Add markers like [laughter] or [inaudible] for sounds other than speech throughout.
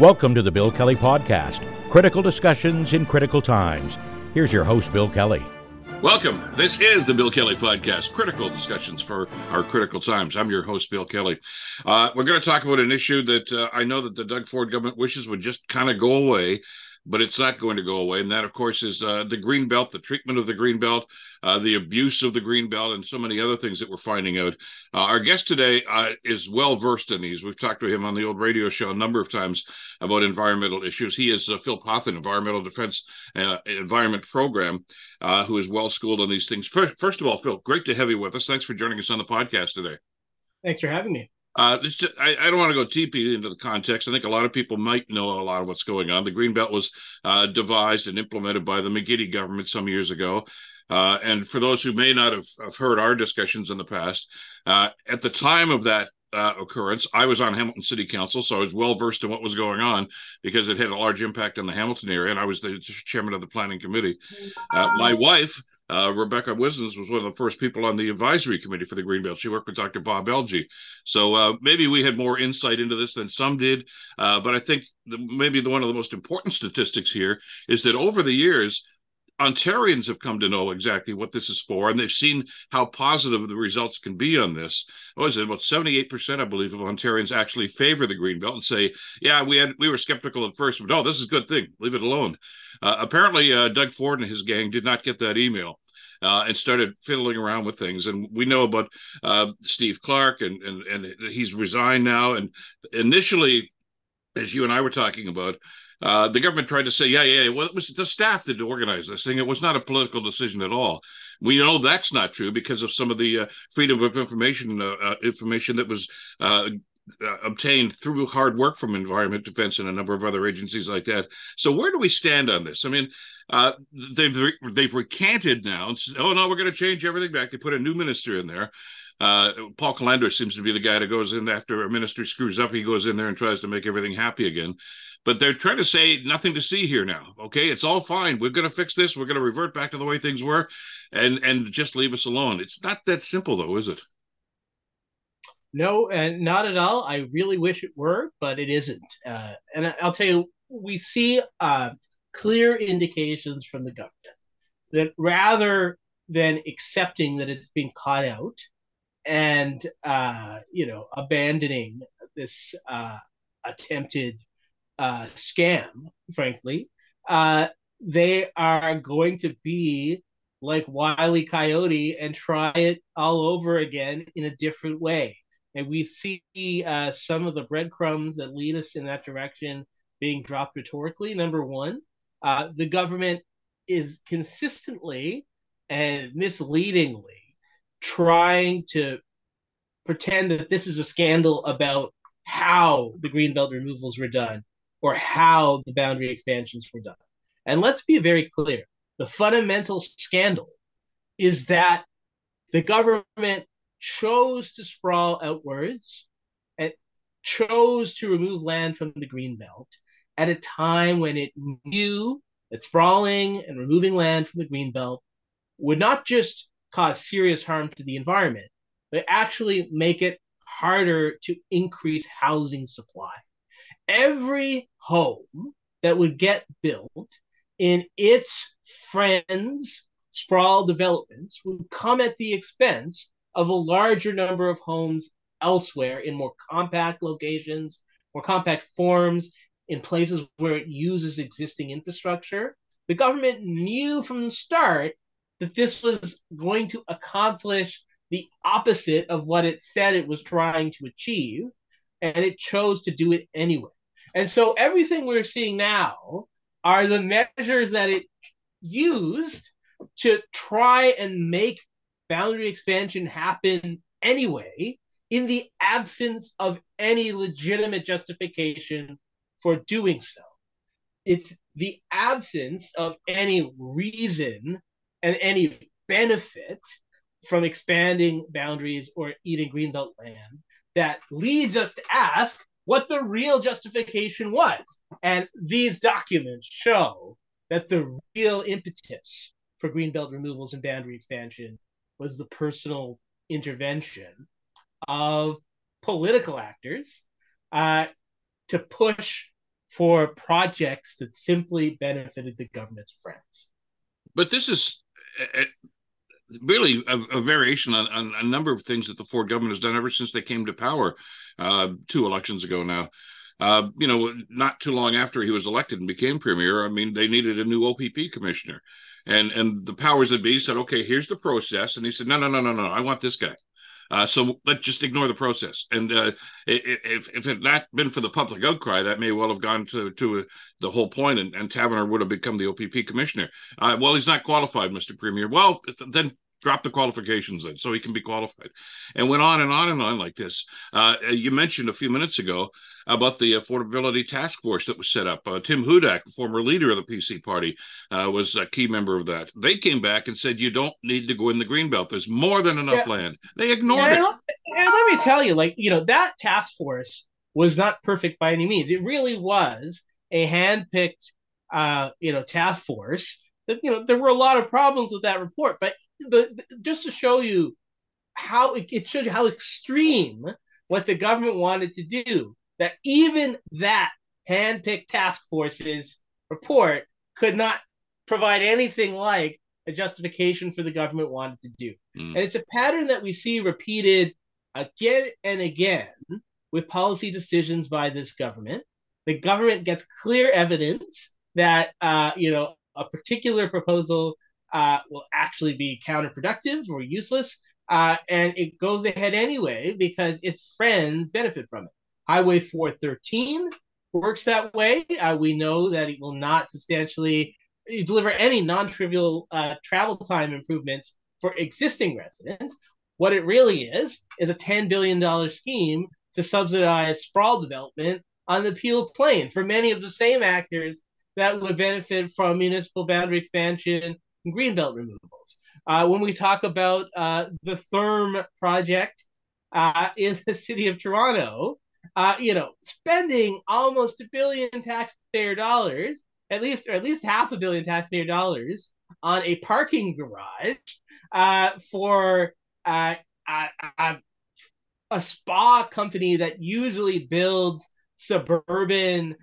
Welcome to the Bill Kelly Podcast critical discussions in critical times. Here's your host, Bill Kelly. Welcome. This is the Bill Kelly Podcast, critical discussions for our critical times. I'm your host, Bill Kelly. Uh, we're going to talk about an issue that uh, I know that the Doug Ford government wishes would just kind of go away but it's not going to go away. And that, of course, is uh, the green belt, the treatment of the green belt, uh, the abuse of the green belt, and so many other things that we're finding out. Uh, our guest today uh, is well versed in these. We've talked to him on the old radio show a number of times about environmental issues. He is uh, Phil Pothen, Environmental Defense uh, Environment Program, who is well schooled on these things. First of all, Phil, great to have you with us. Thanks for joining us on the podcast today. Thanks for having me. Uh, just, I, I, don't want to go too deep into the context. I think a lot of people might know a lot of what's going on. The Greenbelt was uh, devised and implemented by the McGuinty government some years ago. Uh, and for those who may not have, have heard our discussions in the past, uh, at the time of that uh, occurrence, I was on Hamilton City Council, so I was well versed in what was going on because it had a large impact on the Hamilton area, and I was the chairman of the planning committee. Uh, my wife uh, Rebecca Wisnes was one of the first people on the advisory committee for the Greenbelt. She worked with Dr. Bob Elgie. So uh, maybe we had more insight into this than some did. Uh, but I think the, maybe the, one of the most important statistics here is that over the years, Ontarians have come to know exactly what this is for, and they've seen how positive the results can be on this. What is it? About seventy-eight percent, I believe, of Ontarians actually favor the green belt and say, "Yeah, we had we were skeptical at first, but no, this is a good thing. Leave it alone." Uh, apparently, uh, Doug Ford and his gang did not get that email. Uh, and started fiddling around with things. And we know about uh, Steve Clark, and, and and he's resigned now. And initially, as you and I were talking about, uh, the government tried to say, yeah, yeah, yeah, well, it was the staff that organized this thing. It was not a political decision at all. We know that's not true because of some of the uh, freedom of information uh, uh information that was uh, uh, obtained through hard work from Environment Defense and a number of other agencies like that. So where do we stand on this? I mean, uh, they've they've recanted now. And, oh no, we're going to change everything back. They put a new minister in there. Uh, Paul Calandra seems to be the guy that goes in after a minister screws up. He goes in there and tries to make everything happy again. But they're trying to say nothing to see here now. Okay, it's all fine. We're going to fix this. We're going to revert back to the way things were, and and just leave us alone. It's not that simple, though, is it? No, and not at all. I really wish it were, but it isn't. Uh, and I'll tell you, we see uh, clear indications from the government that rather than accepting that it's been caught out and uh, you know abandoning this uh, attempted uh, scam, frankly, uh, they are going to be like Wile Coyote and try it all over again in a different way. And we see uh, some of the breadcrumbs that lead us in that direction being dropped rhetorically. Number one, uh, the government is consistently and misleadingly trying to pretend that this is a scandal about how the greenbelt removals were done or how the boundary expansions were done. And let's be very clear the fundamental scandal is that the government chose to sprawl outwards and chose to remove land from the greenbelt at a time when it knew that sprawling and removing land from the greenbelt would not just cause serious harm to the environment, but actually make it harder to increase housing supply. Every home that would get built in its friends' sprawl developments would come at the expense of a larger number of homes elsewhere in more compact locations, more compact forms, in places where it uses existing infrastructure. The government knew from the start that this was going to accomplish the opposite of what it said it was trying to achieve, and it chose to do it anyway. And so everything we're seeing now are the measures that it used to try and make boundary expansion happen anyway in the absence of any legitimate justification for doing so. It's the absence of any reason and any benefit from expanding boundaries or eating greenbelt land that leads us to ask what the real justification was. And these documents show that the real impetus for greenbelt removals and boundary expansion was the personal intervention of political actors uh, to push for projects that simply benefited the government's friends. But this is really a, a variation on, on, a number of things that the Ford government has done ever since they came to power uh, two elections ago now. Uh, you know, not too long after he was elected and became premier, I mean, they needed a new OPP commissioner, and and the powers that be said, okay, here's the process, and he said, no, no, no, no, no, I want this guy. Uh, so let's just ignore the process. And uh, if if it had not been for the public outcry, that may well have gone to to the whole point, and, and Taverner would have become the OPP commissioner. Uh, well, he's not qualified, Mr. Premier. Well, then drop the qualifications in so he can be qualified. And went on and on and on like this. Uh, you mentioned a few minutes ago about the affordability task force that was set up. Uh, tim hudak former leader of the pc party uh, was a key member of that. They came back and said you don't need to go in the greenbelt there's more than enough yeah. land. They ignored yeah, it. and let me tell you like you know that task force was not perfect by any means. It really was a hand-picked uh, you know task force that you know there were a lot of problems with that report but the, just to show you how it, it shows you how extreme what the government wanted to do that even that handpicked task forces report could not provide anything like a justification for the government wanted to do. Mm. And it's a pattern that we see repeated again and again with policy decisions by this government. The government gets clear evidence that uh, you know a particular proposal uh, will actually be counterproductive or useless. Uh, and it goes ahead anyway because its friends benefit from it. Highway 413 works that way. Uh, we know that it will not substantially deliver any non trivial uh, travel time improvements for existing residents. What it really is, is a $10 billion scheme to subsidize sprawl development on the Peel Plain for many of the same actors that would benefit from municipal boundary expansion greenbelt removals. Uh, when we talk about uh, the Therme project uh, in the city of Toronto, uh, you know, spending almost a billion taxpayer dollars, at least or at least half a billion taxpayer dollars on a parking garage uh, for uh, a, a spa company that usually builds suburban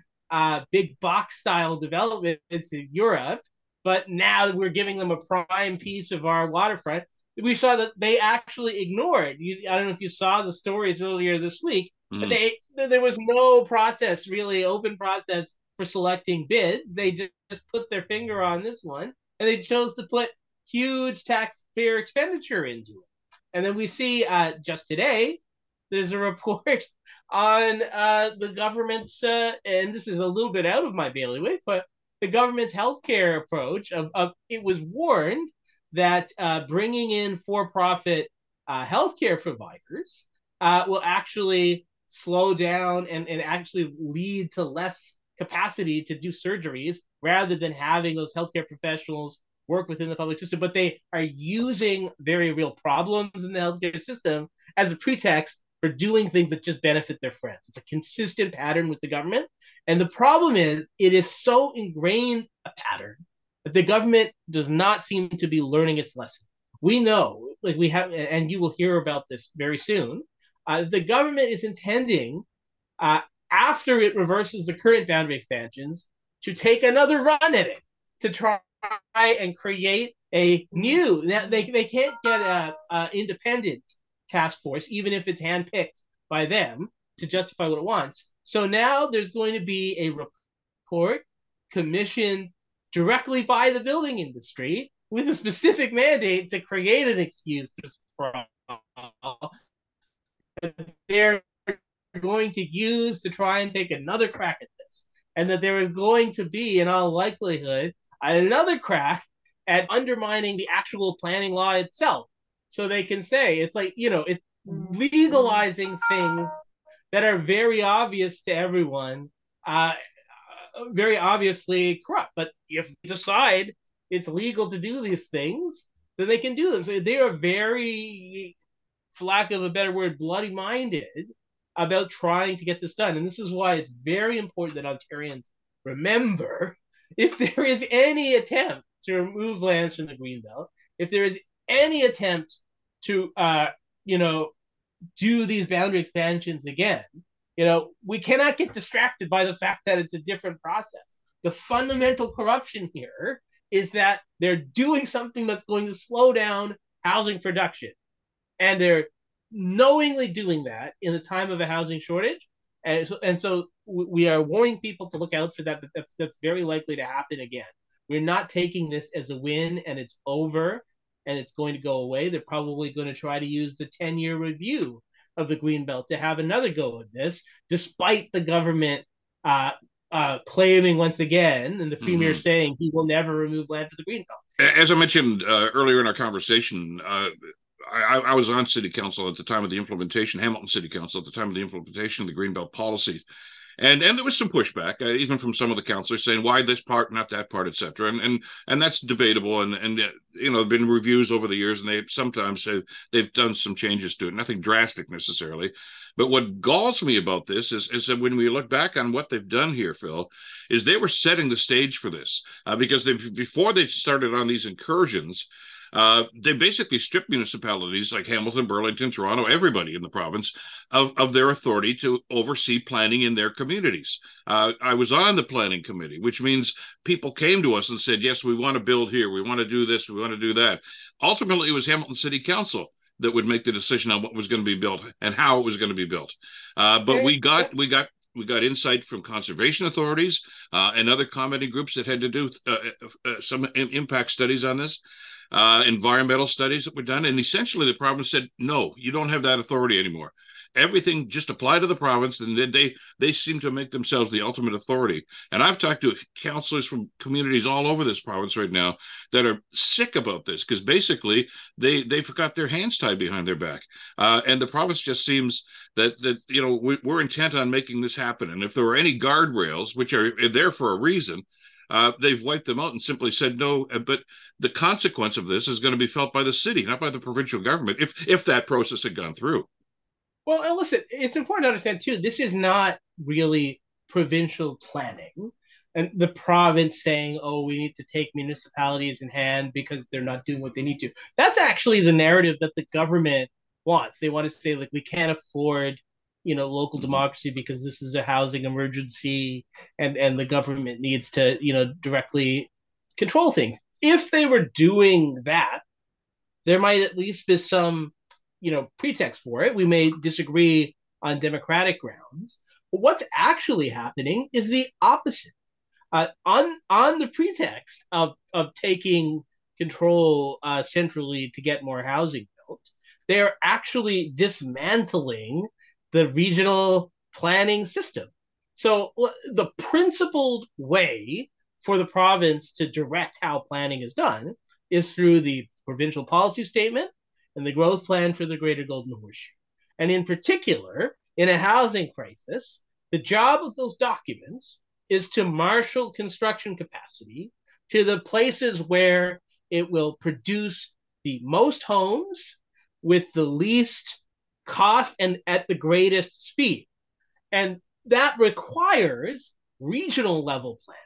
big box style developments in Europe but now we're giving them a prime piece of our waterfront. We saw that they actually ignored. You, I don't know if you saw the stories earlier this week, mm. but they there was no process, really open process for selecting bids. They just, just put their finger on this one, and they chose to put huge taxpayer expenditure into it. And then we see uh, just today, there's a [laughs] report on uh, the government's, uh, and this is a little bit out of my bailiwick, but the government's healthcare approach of, of it was warned that uh, bringing in for-profit uh, healthcare providers uh, will actually slow down and, and actually lead to less capacity to do surgeries rather than having those healthcare professionals work within the public system. But they are using very real problems in the healthcare system as a pretext for doing things that just benefit their friends. It's a consistent pattern with the government. And the problem is, it is so ingrained a pattern that the government does not seem to be learning its lesson. We know, like we have, and you will hear about this very soon. Uh, the government is intending, uh, after it reverses the current boundary expansions, to take another run at it to try and create a new. They they can't get a, a independent task force, even if it's handpicked by them to justify what it wants. So now there's going to be a report commissioned directly by the building industry with a specific mandate to create an excuse for they're going to use to try and take another crack at this. And that there is going to be, in all likelihood, another crack at undermining the actual planning law itself so they can say. It's like you know it's legalizing things that are very obvious to everyone uh, very obviously corrupt. But if they decide it's legal to do these things then they can do them. So they are very for lack of a better word bloody minded about trying to get this done. And this is why it's very important that ontarians remember [laughs] if there is any attempt to remove lands from the green belt if there is any attempt to uh, you know do these boundary expansions again You know, we cannot get distracted by the fact that it's a different process. The fundamental corruption here is that they're doing something that's going to slow down housing production. And they're knowingly doing that in the time of a housing shortage. And so, and so we are warning people to look out for that. That's that's very likely to happen again. We're not taking this as a win and it's over and it's going to go away. They're probably going to try to use the 10 year review of the Greenbelt to have another go at this, despite the government uh, uh, claiming once again, and the premier mm-hmm. saying he will never remove land for the Greenbelt. As I mentioned uh, earlier in our conversation, uh, I, I, was on city council at the time of the implementation, Hamilton City Council at the time of the implementation of the Greenbelt policy and and there was some pushback uh, even from some of the councilors saying why this part not that part etc and and and that's debatable and and uh, you know been reviews over the years and they sometimes have, they've done some changes to it. Nothing drastic necessarily. But what galls me about this is, is that when we look back on what they've done here phil is they were setting the stage for this uh, because they before they started on these incursions uh, they basically stripped municipalities like Hamilton, Burlington, Toronto, everybody in the province of, of their authority to oversee planning in their communities. Uh, I was on the planning committee, which means people came to us and said, Yes, we want to build here, we want to do this, we want to do that. Ultimately, it was Hamilton City Council that would make the decision on what was going to be built and how it was going to be built. Uh, but we got we got we got insight from conservation authorities uh, and other commenting groups that had to do uh, uh, uh some impact studies on this uh, environmental studies that were done. And essentially, the province said, no, you don't have that authority anymore. Everything just apply to the province, and they they seem to make themselves the ultimate authority. And I've talked to councillors from communities all over this province right now that are sick about this because basically they they forgot their hands tied behind their back, uh, and the province just seems that that you know we, we're intent on making this happen. And if there were any guardrails, which are there for a reason, uh, they've wiped them out and simply said no. Uh, but the consequence of this is going to be felt by the city, not by the provincial government, if if that process had gone through. Well, and listen, it's important to understand too. This is not really provincial planning, and the province saying, "Oh, we need to take municipalities in hand because they're not doing what they need to." That's actually the narrative that the government wants. They want to say like we can't afford you know local democracy because this is a housing emergency and and the government needs to you know directly control things. If they were doing that there might at least be some you know pretext for it. We may disagree on democratic grounds but what's actually happening is the opposite. Uh, on on the pretext of of taking control uh, centrally to get more housing built they are actually dismantling the regional planning system. So the principled way for the province to direct how planning is done is through the provincial policy statement and the growth plan for the Greater Golden Horseshoe. And in particular, in a housing crisis, the job of those documents is to marshal construction capacity to the places where it will produce the most homes with the least cost and at the greatest speed. And that requires regional level planning.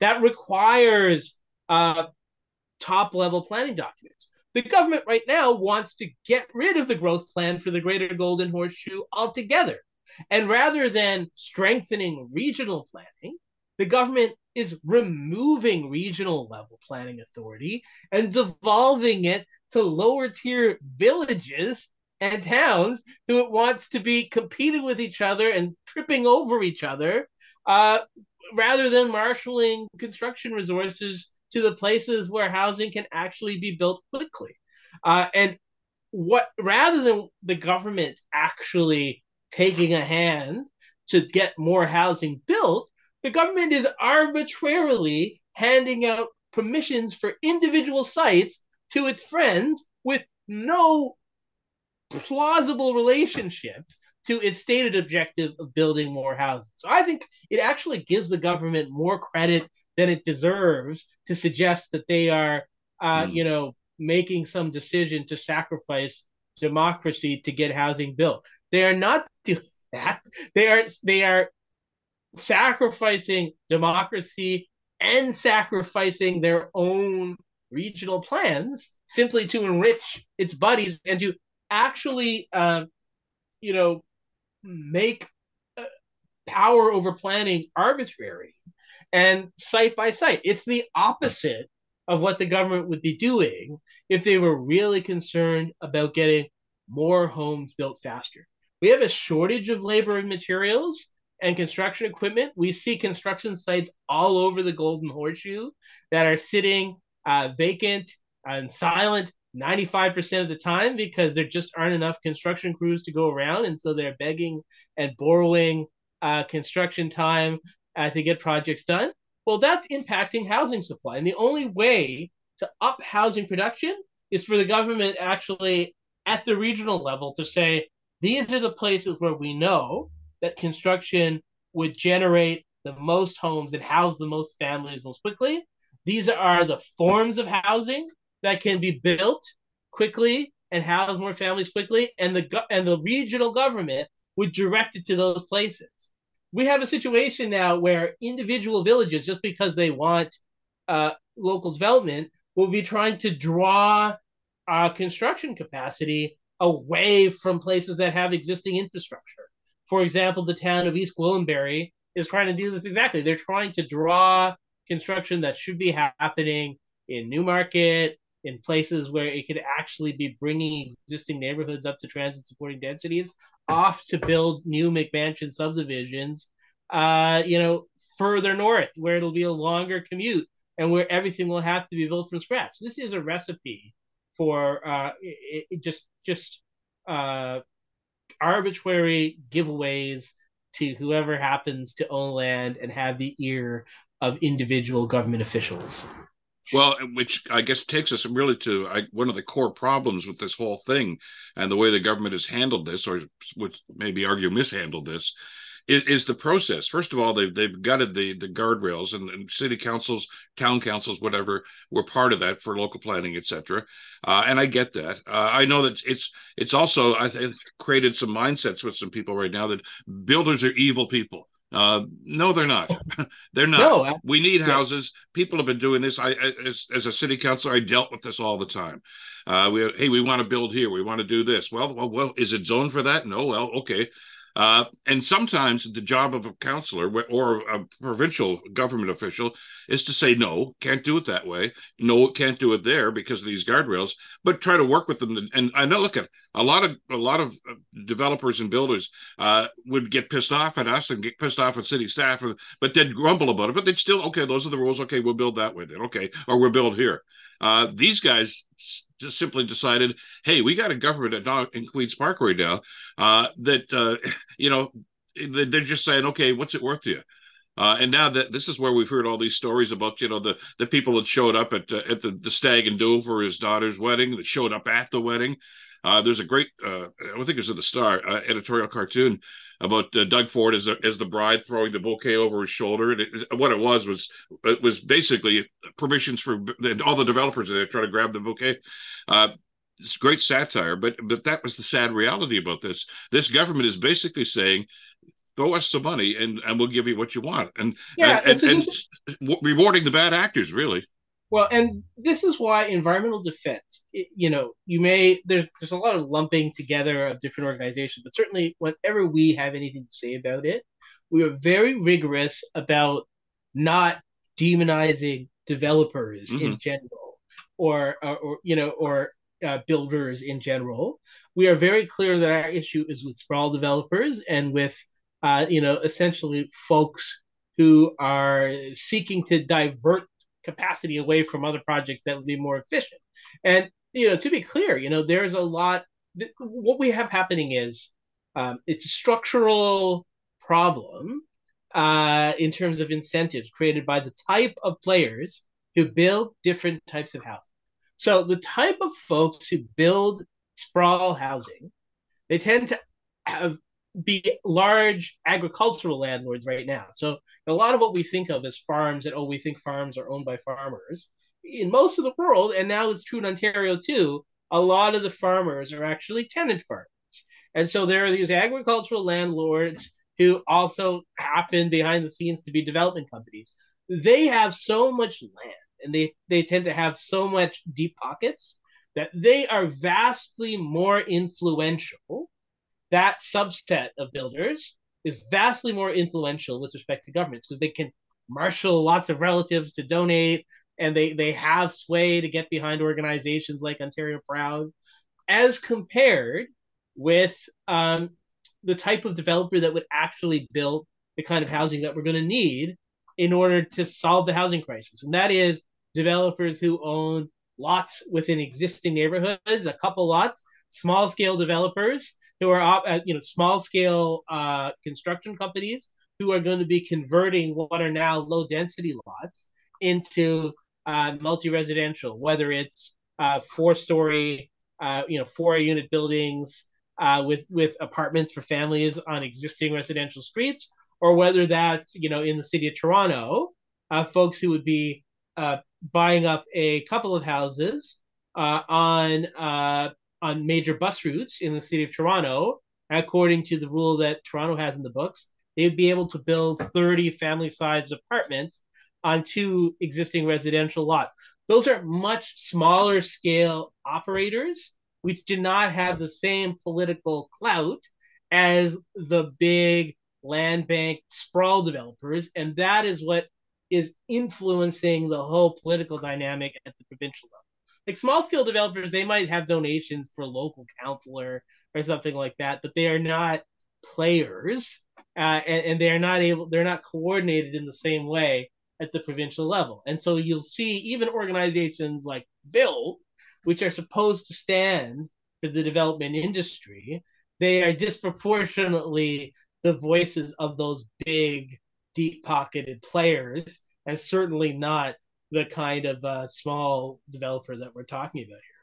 That requires uh, top level planning documents. The government right now wants to get rid of the growth plan for the Greater Golden Horseshoe altogether. And rather than strengthening regional planning, the government is removing regional level planning authority and devolving it to lower tier villages and towns who it wants to be competing with each other and tripping over each other uh, rather than marshaling construction resources to the places where housing can actually be built quickly. Uh, and what rather than the government actually taking a hand to get more housing built, the government is arbitrarily handing out permissions for individual sites to its friends with no plausible relationship to its stated objective of building more houses. So I think it actually gives the government more credit than it deserves to suggest that they are, uh, mm. you know, making some decision to sacrifice democracy to get housing built. They are not [laughs] doing that. They are they are sacrificing democracy and sacrificing their own regional plans simply to enrich its buddies and to actually, uh, you know, make uh, power over planning arbitrary and site by site. It's the opposite of what the government would be doing if they were really concerned about getting more homes built faster. We have a shortage of labor and materials and construction equipment. We see construction sites all over the Golden Horseshoe that are sitting uh, vacant and silent 95% of the time because there just aren't enough construction crews to go around. And so they're begging and borrowing uh, construction time uh, to get projects done. Well, that's impacting housing supply. And the only way to up housing production is for the government actually at the regional level to say, these are the places where we know that construction would generate the most homes and house the most families most quickly. These are the forms of housing that can be built quickly and house more families quickly, and the and the regional government would direct it to those places. We have a situation now where individual villages, just because they want uh, local development, will be trying to draw uh, construction capacity away from places that have existing infrastructure. For example, the town of East Gwillimbury is trying to do this exactly. They're trying to draw construction that should be happening in Newmarket, in places where it could actually be bringing existing neighborhoods up to transit supporting densities off to build new McMansion subdivisions, uh, you know, further north where it'll be a longer commute and where everything will have to be built from scratch. This is a recipe for uh, it, it just just uh, arbitrary giveaways to whoever happens to own land and have the ear of individual government officials. Well, which I guess takes us really to I, one of the core problems with this whole thing and the way the government has handled this, or would maybe argue mishandled this, is, is, the process. First of all, they've they've gutted the the guardrails and, and, city councils, town councils, whatever, were part of that for local planning, etc. Uh, and I get that. Uh, I know that it's it's also I created some mindsets with some people right now that builders are evil people. Uh, no, they're not. [laughs] they're not. No, I, we need houses. People have been doing this. I, as, as a city councilor, I dealt with this all the time. Uh, we, hey, we want to build here. We want to do this. Well, well, well, is it zoned for that? No. Well, okay. Uh, and sometimes the job of a councilor or a provincial government official is to say, no, can't do it that way. No, can't do it there because of these guardrails, but try to work with them. And I know, look at a lot of a lot of uh, developers and builders uh, would get pissed off at us and get pissed off at city staff, but they'd grumble about it. But they'd still, okay, those are the rules. Okay, we'll build that way then. Okay, or we'll build here. Uh, these guys just simply decided, hey, we got a government at in Queens Park right now uh, that uh, [laughs] you know they're just saying, okay, what's it worth to you? Uh, and now that this is where we've heard all these stories about, you know, the the people that showed up at uh, at the, the stag and do for his daughter's wedding, that showed up at the wedding. Uh, there's a great, uh, I think it was in the Star uh, editorial cartoon about uh, Doug Ford as, a, as the bride throwing the bouquet over his shoulder. And it, what it was was it was basically permissions for all the developers there trying to grab the bouquet. Uh, it's great satire, but but that was the sad reality about this. This government is basically saying, throw us some money and, and we'll give you what you want. And yeah, and, and, and rewarding the bad actors, really. Well, and this is why environmental defense, you know, you may there's there's a lot of lumping together of different organizations, but certainly whenever we have anything to say about it, we are very rigorous about not demonizing developers mm-hmm. in general, or, or, or you know, or uh, builders in general. We are very clear that our issue is with sprawl developers and with, uh, you know, essentially folks who are seeking to divert capacity away from other projects that would be more efficient. And you know, to be clear, you know, there's a lot. What we have happening is um, it's a structural problem uh, in terms of incentives created by the type of players who build different types of housing. So the type of folks who build sprawl housing, they tend to have be large agricultural landlords right now. So a lot of what we think of as farms and oh, we think farms are owned by farmers in most of the world, and now it's true in Ontario too. A lot of the farmers are actually tenant farmers, and so there are these agricultural landlords who also happen behind the scenes to be development companies. They have so much land, and they they tend to have so much deep pockets that they are vastly more influential that subset of builders is vastly more influential with respect to governments because they can marshal lots of relatives to donate and they they have sway to get behind organizations like Ontario Proud as compared with um, the type of developer that would actually build the kind of housing that we're going to need in order to solve the housing crisis. And that is developers who own lots within existing neighborhoods a couple lots small scale developers who are uh, you know small scale uh, construction companies who are going to be converting what are now low density lots into uh, multi residential, whether it's uh, four story, uh, you know, four unit buildings uh, with with apartments for families on existing residential streets, or whether that's you know in the city of Toronto, folks who would be buying up a couple of houses on on major bus routes in the city of Toronto, according to the rule that Toronto has in the books, they'd be able to build 30 family sized apartments on two existing residential lots. Those are much smaller scale operators, which do not have the same political clout as the big land bank sprawl developers. And that is what is influencing the whole political dynamic at the provincial level like small scale developers they might have donations for local counselor or something like that but they are not players uh, and, and they're not able they're not coordinated in the same way at the provincial level. And so you'll see even organizations like BILD which are supposed to stand for the development industry they are disproportionately the voices of those big deep pocketed players and certainly not the kind of uh, small developer that we're talking about here.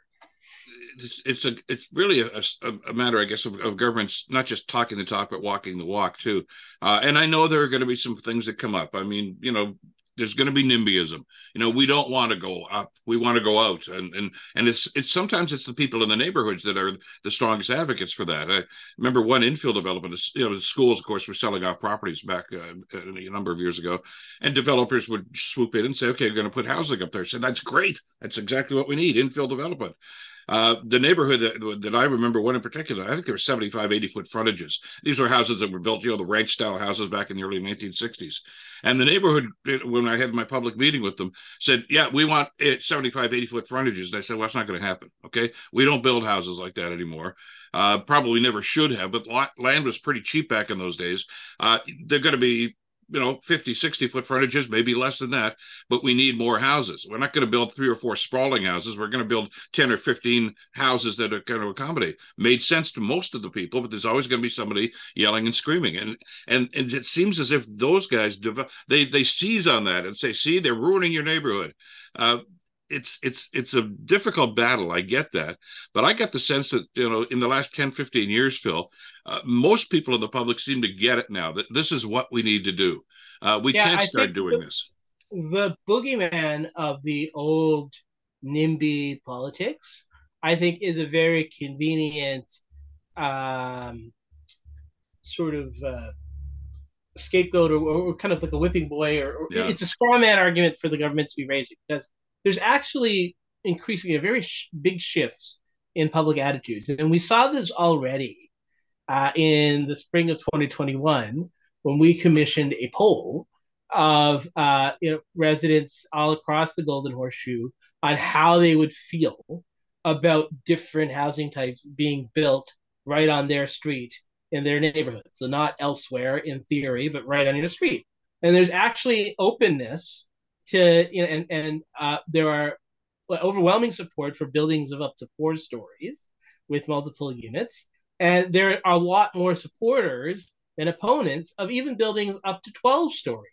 It's, it's a it's really a, a, matter, I guess, of, of, governments not just talking the talk but walking the walk too. Uh, and I know there are going to be some things that come up. I mean, you know, there's going to be NIMBYism. You know, we don't want to go up. We want to go out. And and and it's it's sometimes it's the people in the neighborhoods that are the strongest advocates for that. I remember one infill development. You know, the schools, of course, were selling off properties back uh, a number of years ago, and developers would swoop in and say, "Okay, we're going to put housing up there." Said, "That's great. That's exactly what we need. Infill development." Uh, the neighborhood that, that I remember, one in particular, I think there were 75, 80 foot frontages. These were houses that were built, you know, the ranch style houses back in the early 1960s. And the neighborhood, when I had my public meeting with them, said, Yeah, we want 75, 80 foot frontages. And I said, Well, that's not going to happen. Okay. We don't build houses like that anymore. Uh, probably never should have, but land was pretty cheap back in those days. Uh, they're going to be you know 50 60 foot frontages maybe less than that but we need more houses. We're not going to build three or four sprawling houses. We're going to build 10 or 15 houses that are going to accommodate. Made sense to most of the people but there's always going to be somebody yelling and screaming. And and and it seems as if those guys they they seize on that and say see they're ruining your neighborhood. Uh, it's it's it's a difficult battle i get that but i get the sense that you know in the last 10 15 years phil uh, most people in the public seem to get it now that this is what we need to do uh, we yeah, can't start doing the, this the boogeyman of the old nimby politics i think is a very convenient um, sort of uh, scapegoat or, or, kind of like a whipping boy or, or yeah. it's a straw man argument for the government to be raising because there's actually increasingly a very sh- big shifts in public attitudes, and we saw this already uh, in the spring of 2021 when we commissioned a poll of uh, you know, residents all across the Golden Horseshoe on how they would feel about different housing types being built right on their street in their neighborhood. So not elsewhere in theory, but right on your street. And there's actually openness to you know, and and uh, there are overwhelming support for buildings of up to four stories with multiple units, and there are a lot more supporters than opponents of even buildings up to twelve stories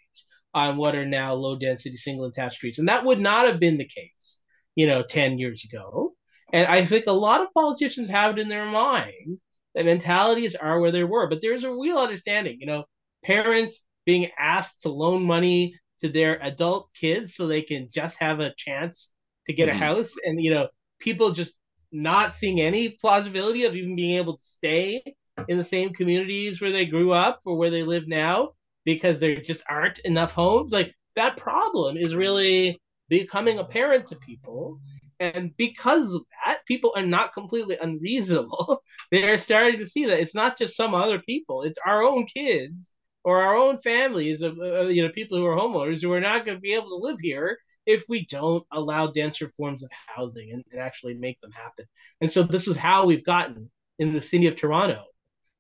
on what are now low density single attached streets, and that would not have been the case, you know, ten years ago. And I think a lot of politicians have it in their mind that mentalities are where they were, but there's a real understanding, you know, parents being asked to loan money to their adult kids so they can just have a chance to get mm-hmm. a house and you know people just not seeing any plausibility of even being able to stay in the same communities where they grew up or where they live now because there just aren't enough homes like that problem is really becoming apparent to people And because of that, people are not completely unreasonable. [laughs] They're starting to see that it's not just some other people; it's our own kids or our own families of uh, you know people who are homeowners who are not going to be able to live here if we don't allow denser forms of housing and, and actually make them happen. And so this is how we've gotten in the city of Toronto.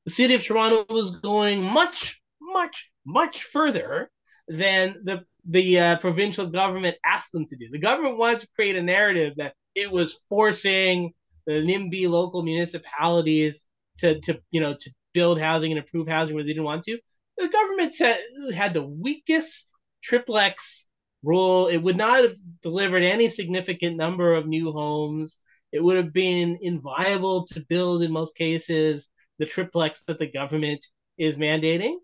The city of Toronto was going much, much, much further than the the uh, provincial government asked them to do. The government wanted to create a narrative that it was forcing the NIMBY local municipalities to, to you know to build housing and improve housing where they didn't want to. The government said had the weakest triplex rule. It would not have delivered any significant number of new homes. It would have been inviable to build in most cases the triplex that the government is mandating.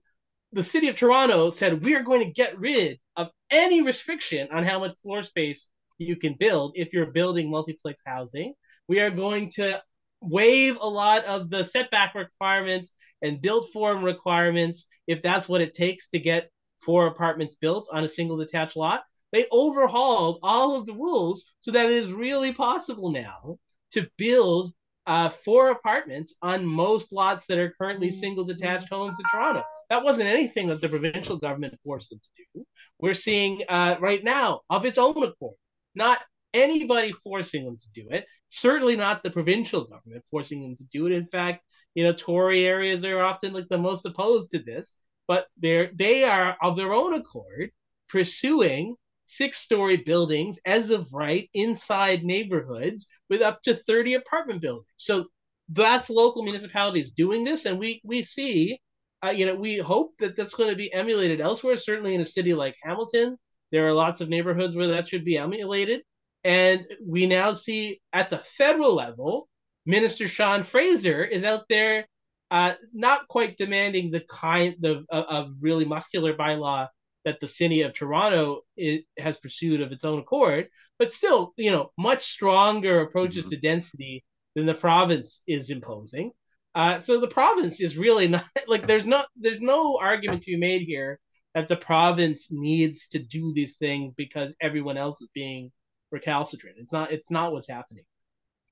The city of Toronto said we are going to get rid of any restriction on how much floor space you can build if you're building multiplex housing. We are going to waive a lot of the setback requirements and build form requirements if that's what it takes to get four apartments built on a single detached lot. They overhauled all of the rules so that it is really possible now to build uh, four apartments on most lots that are currently single detached homes in Toronto. That wasn't anything that the provincial government forced them to do. We're seeing uh, right now of its own accord, not anybody forcing them to do it. Certainly not the provincial government forcing them to do it. In fact, you know, Tory areas are often like the most opposed to this, but they're they are of their own accord pursuing six story buildings as of right inside neighborhoods with up to 30 apartment buildings. So that's local municipalities doing this. And we, we see, uh, you know, we hope that that's going to be emulated elsewhere, certainly in a city like Hamilton. There are lots of neighborhoods where that should be emulated. And we now see at the federal level, Minister Sean Fraser is out there uh, not quite demanding the kind of, of, of really muscular bylaw that the city of Toronto is, has pursued of its own accord, but still, you know, much stronger approaches mm-hmm. to density than the province is imposing. Uh, so the province is really not [laughs] like there's not there's no argument to be made here that the province needs to do these things because everyone else is being recalcitrant. It's not it's not what's happening.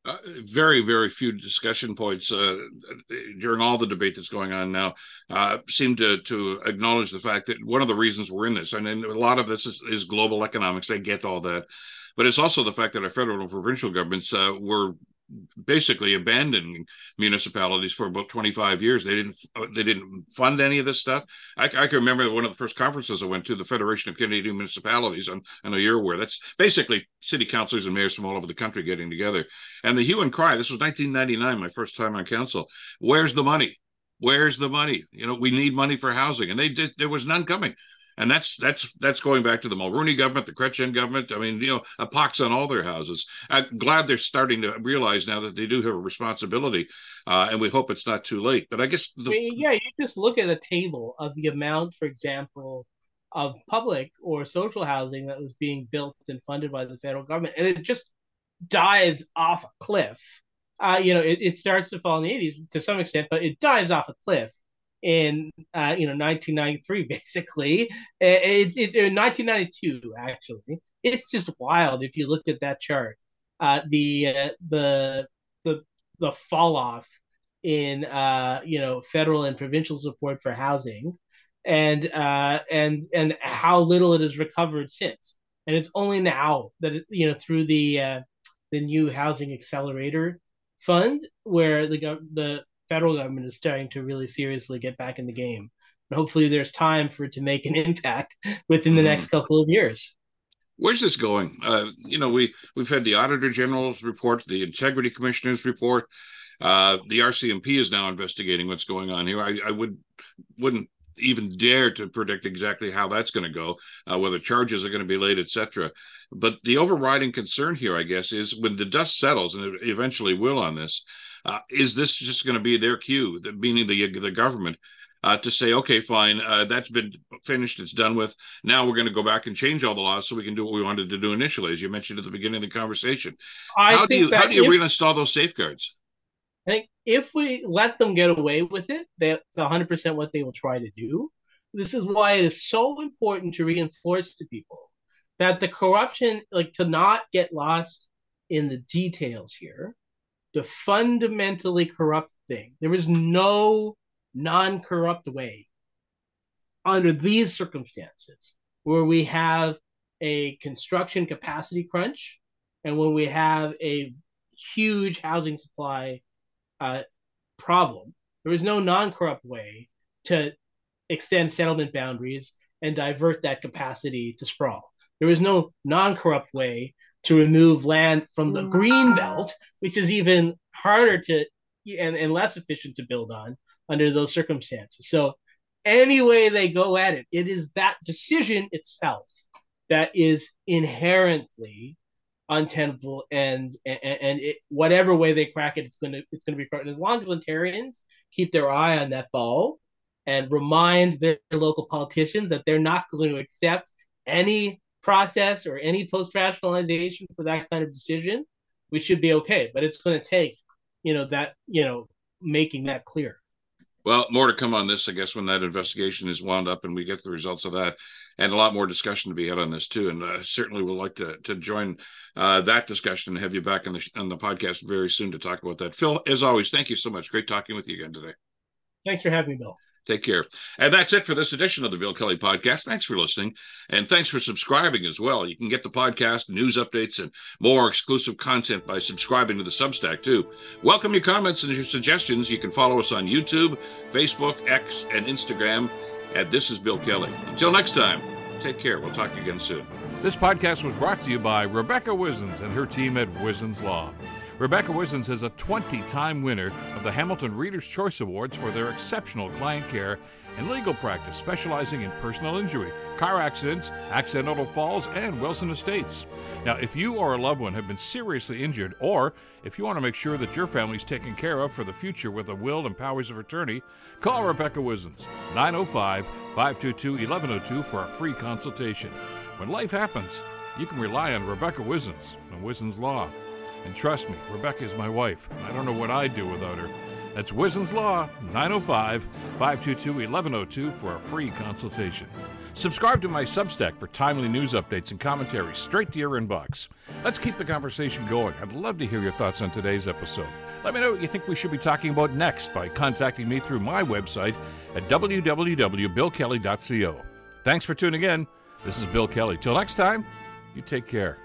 Uh, very, very few discussion points uh, during all the debate that's going on now uh, seem to to acknowledge the fact that one of the reasons we're in this, and, and a lot of this is, is, global economics. I get all that, but it's also the fact that our federal and provincial governments uh, were basically abandoning municipalities for about 25 years. They didn't uh, they didn't fund any of this stuff. I, I, can remember one of the first conferences i went to the federation of canadian municipalities and i know you're aware that's basically city councilors and mayors from all over the country getting together. And the hue and cry this was 1999 my first time on council where's the money? Where's the money? You know we need money for housing. And they did there was none coming and that's that's that's going back to the Mulroney government, the Chrétien government. I mean, you know, a pox on all their houses. I'm glad they're starting to realize now that they do have a responsibility, uh, and we hope it's not too late. But I guess, the... Yeah, you just look at a table of the amount, for example, of public or social housing that was being built and funded by the federal government, and it just dives off a cliff. Uh, you know, it, it starts to fall in the 80s to some extent, but it dives off a cliff in uh, you know 1993 [laughs] basically. It's it, it, 1992 actually. It's just wild if you look at that chart. Uh, the uh, the the the fall off in uh, you know federal and provincial support for housing and uh, and and how little it has recovered since. And it's only now that it, you know through the uh, the new housing accelerator fund where the the federal government is starting to really seriously get back in the game. And hopefully, there's time for it to make an [laughs] impact within the mm-hmm. next couple of years. Where's this going? Uh, you know, we we've had the Auditor General's report, the Integrity Commissioner's report. Uh, the RCMP is now investigating what's going on here. I, I would wouldn't even dare to predict exactly how that's going to go, uh, whether charges are going to be laid, etc. But the overriding concern here, I guess, is when the dust settles, and it eventually will on this, uh, is this just going to be their cue, the, meaning the the government, uh, to say, okay, fine, uh, that's been finished, it's done with. Now we're going to go back and change all the laws so we can do what we wanted to do initially, as you mentioned at the beginning of the conversation. I how do you how do you if, reinstall those safeguards? I think if we let them get away with it, that's 100 percent what they will try to do. This is why it is so important to reinforce to people that the corruption, like to not get lost in the details here to fundamentally corrupt thing. There is no non corrupt way under these circumstances where we have a construction capacity crunch and when we have a huge housing supply uh, problem. There is no non corrupt way to extend settlement boundaries and divert that capacity to sprawl. There is no non corrupt way to remove land from the green belt, which is even harder to and, and less efficient to build on under those circumstances. So, any way they go at it, it is that decision itself that is inherently untenable and and, and it, whatever way they crack it it's going to it's going to be and as long as Ontarians keep their eye on that ball and remind their local politicians that they're not going to accept any process or any post rationalization for that kind of decision we should be okay but it's going to take you know that you know making that clear well, more to come on this, I guess, when that investigation is wound up and we get the results of that, and a lot more discussion to be had on this too. And uh, certainly, we'll like to to join uh, that discussion and have you back on the on the podcast very soon to talk about that. Phil, as always, thank you so much. Great talking with you again today. Thanks for having me, Bill. Take care. And that's it for this edition of the Bill Kelly Podcast. Thanks for listening. And thanks for subscribing as well. You can get the podcast, news updates, and more exclusive content by subscribing to the Substack, too. Welcome your comments and your suggestions. You can follow us on YouTube, Facebook, X, and Instagram. And this is Bill Kelly. Until next time, take care. We'll talk again soon. This podcast was brought to you by Rebecca Wizens and her team at Wizens Law. Rebecca Wizens is a 20 time winner of the Hamilton Reader's Choice Awards for their exceptional client care and legal practice, specializing in personal injury, car accidents, accidental falls, and Wilson Estates. Now, if you or a loved one have been seriously injured, or if you want to make sure that your family is taken care of for the future with a will and powers of attorney, call Rebecca Wizens, 905 522 1102 for a free consultation. When life happens, you can rely on Rebecca Wizens and Wizens Law. And trust me, Rebecca is my wife. I don't know what I'd do without her. That's Wizen's Law, 905 522 1102 for a free consultation. Subscribe to my Substack for timely news updates and commentary straight to your inbox. Let's keep the conversation going. I'd love to hear your thoughts on today's episode. Let me know what you think we should be talking about next by contacting me through my website at www.billkelly.co. Thanks for tuning in. This is Bill Kelly. Till next time, you take care.